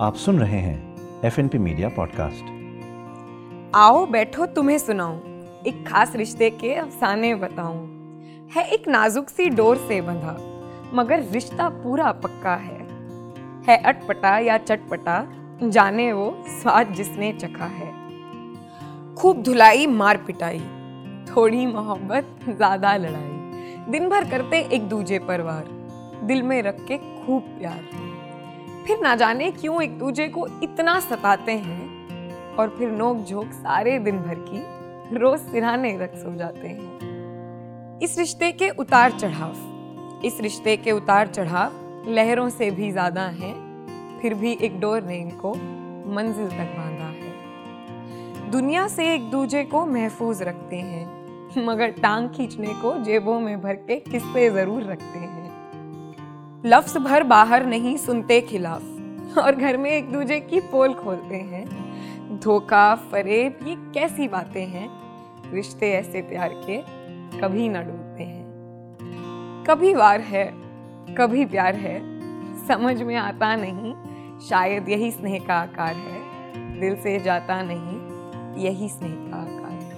आप सुन रहे हैं F N P media podcast आओ, बैठो, तुम्हें सुनाऊं। एक खास रिश्ते के अफसाने बताऊँ। है एक नाजुक सी डोर से बंधा, मगर रिश्ता पूरा पक्का है। है अटपटा या चटपटा, जाने वो स्वाद जिसने चखा है। खूब धुलाई, मार पिटाई, थोड़ी मोहब्बत, ज़्यादा लड़ाई। दिन भर करते एक दूजे पर वार, दिल में रख के खूब प्यार। फिर ना जाने क्यों एक दूजे को इतना सताते हैं? और फिर नोक झोंक सारे दिन भर की रोज सिराने रख सो जाते हैं। इस रिश्ते के उतार चढ़ाव, इस रिश्ते के उतार चढ़ाव लहरों से भी ज़्यादा हैं, फिर भी एक डोर ने इनको मंजिल तक बांधा है। दुनिया से एक दूजे को महफूज रखते हैं, मगर टांग खींचने को जेबों में भर के किस्से ज़रूर रखते हैं। लफ्ज भर बाहर नहीं सुनते खिलाफ। और घर में एक दूजे की पोल खोलते हैं। धोखा, फरेब, ये कैसी बातें हैं? रिश्ते ऐसे प्यार के कभी ना डूबते हैं। कभी वार है, कभी प्यार है, समझ में आता नहीं, शायद यही स्नेह का आकार है। दिल से जाता नहीं, यही स्नेह का आकार है।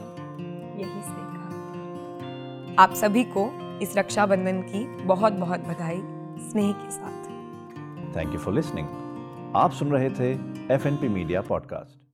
यही स्नेह का आकार आप सभी को इस रक्षाबंधन की बहुत बहुत बधाई। स्नेह के साथ। थैंक यू फॉर लिसनिंग आप सुन रहे थे F N P media podcast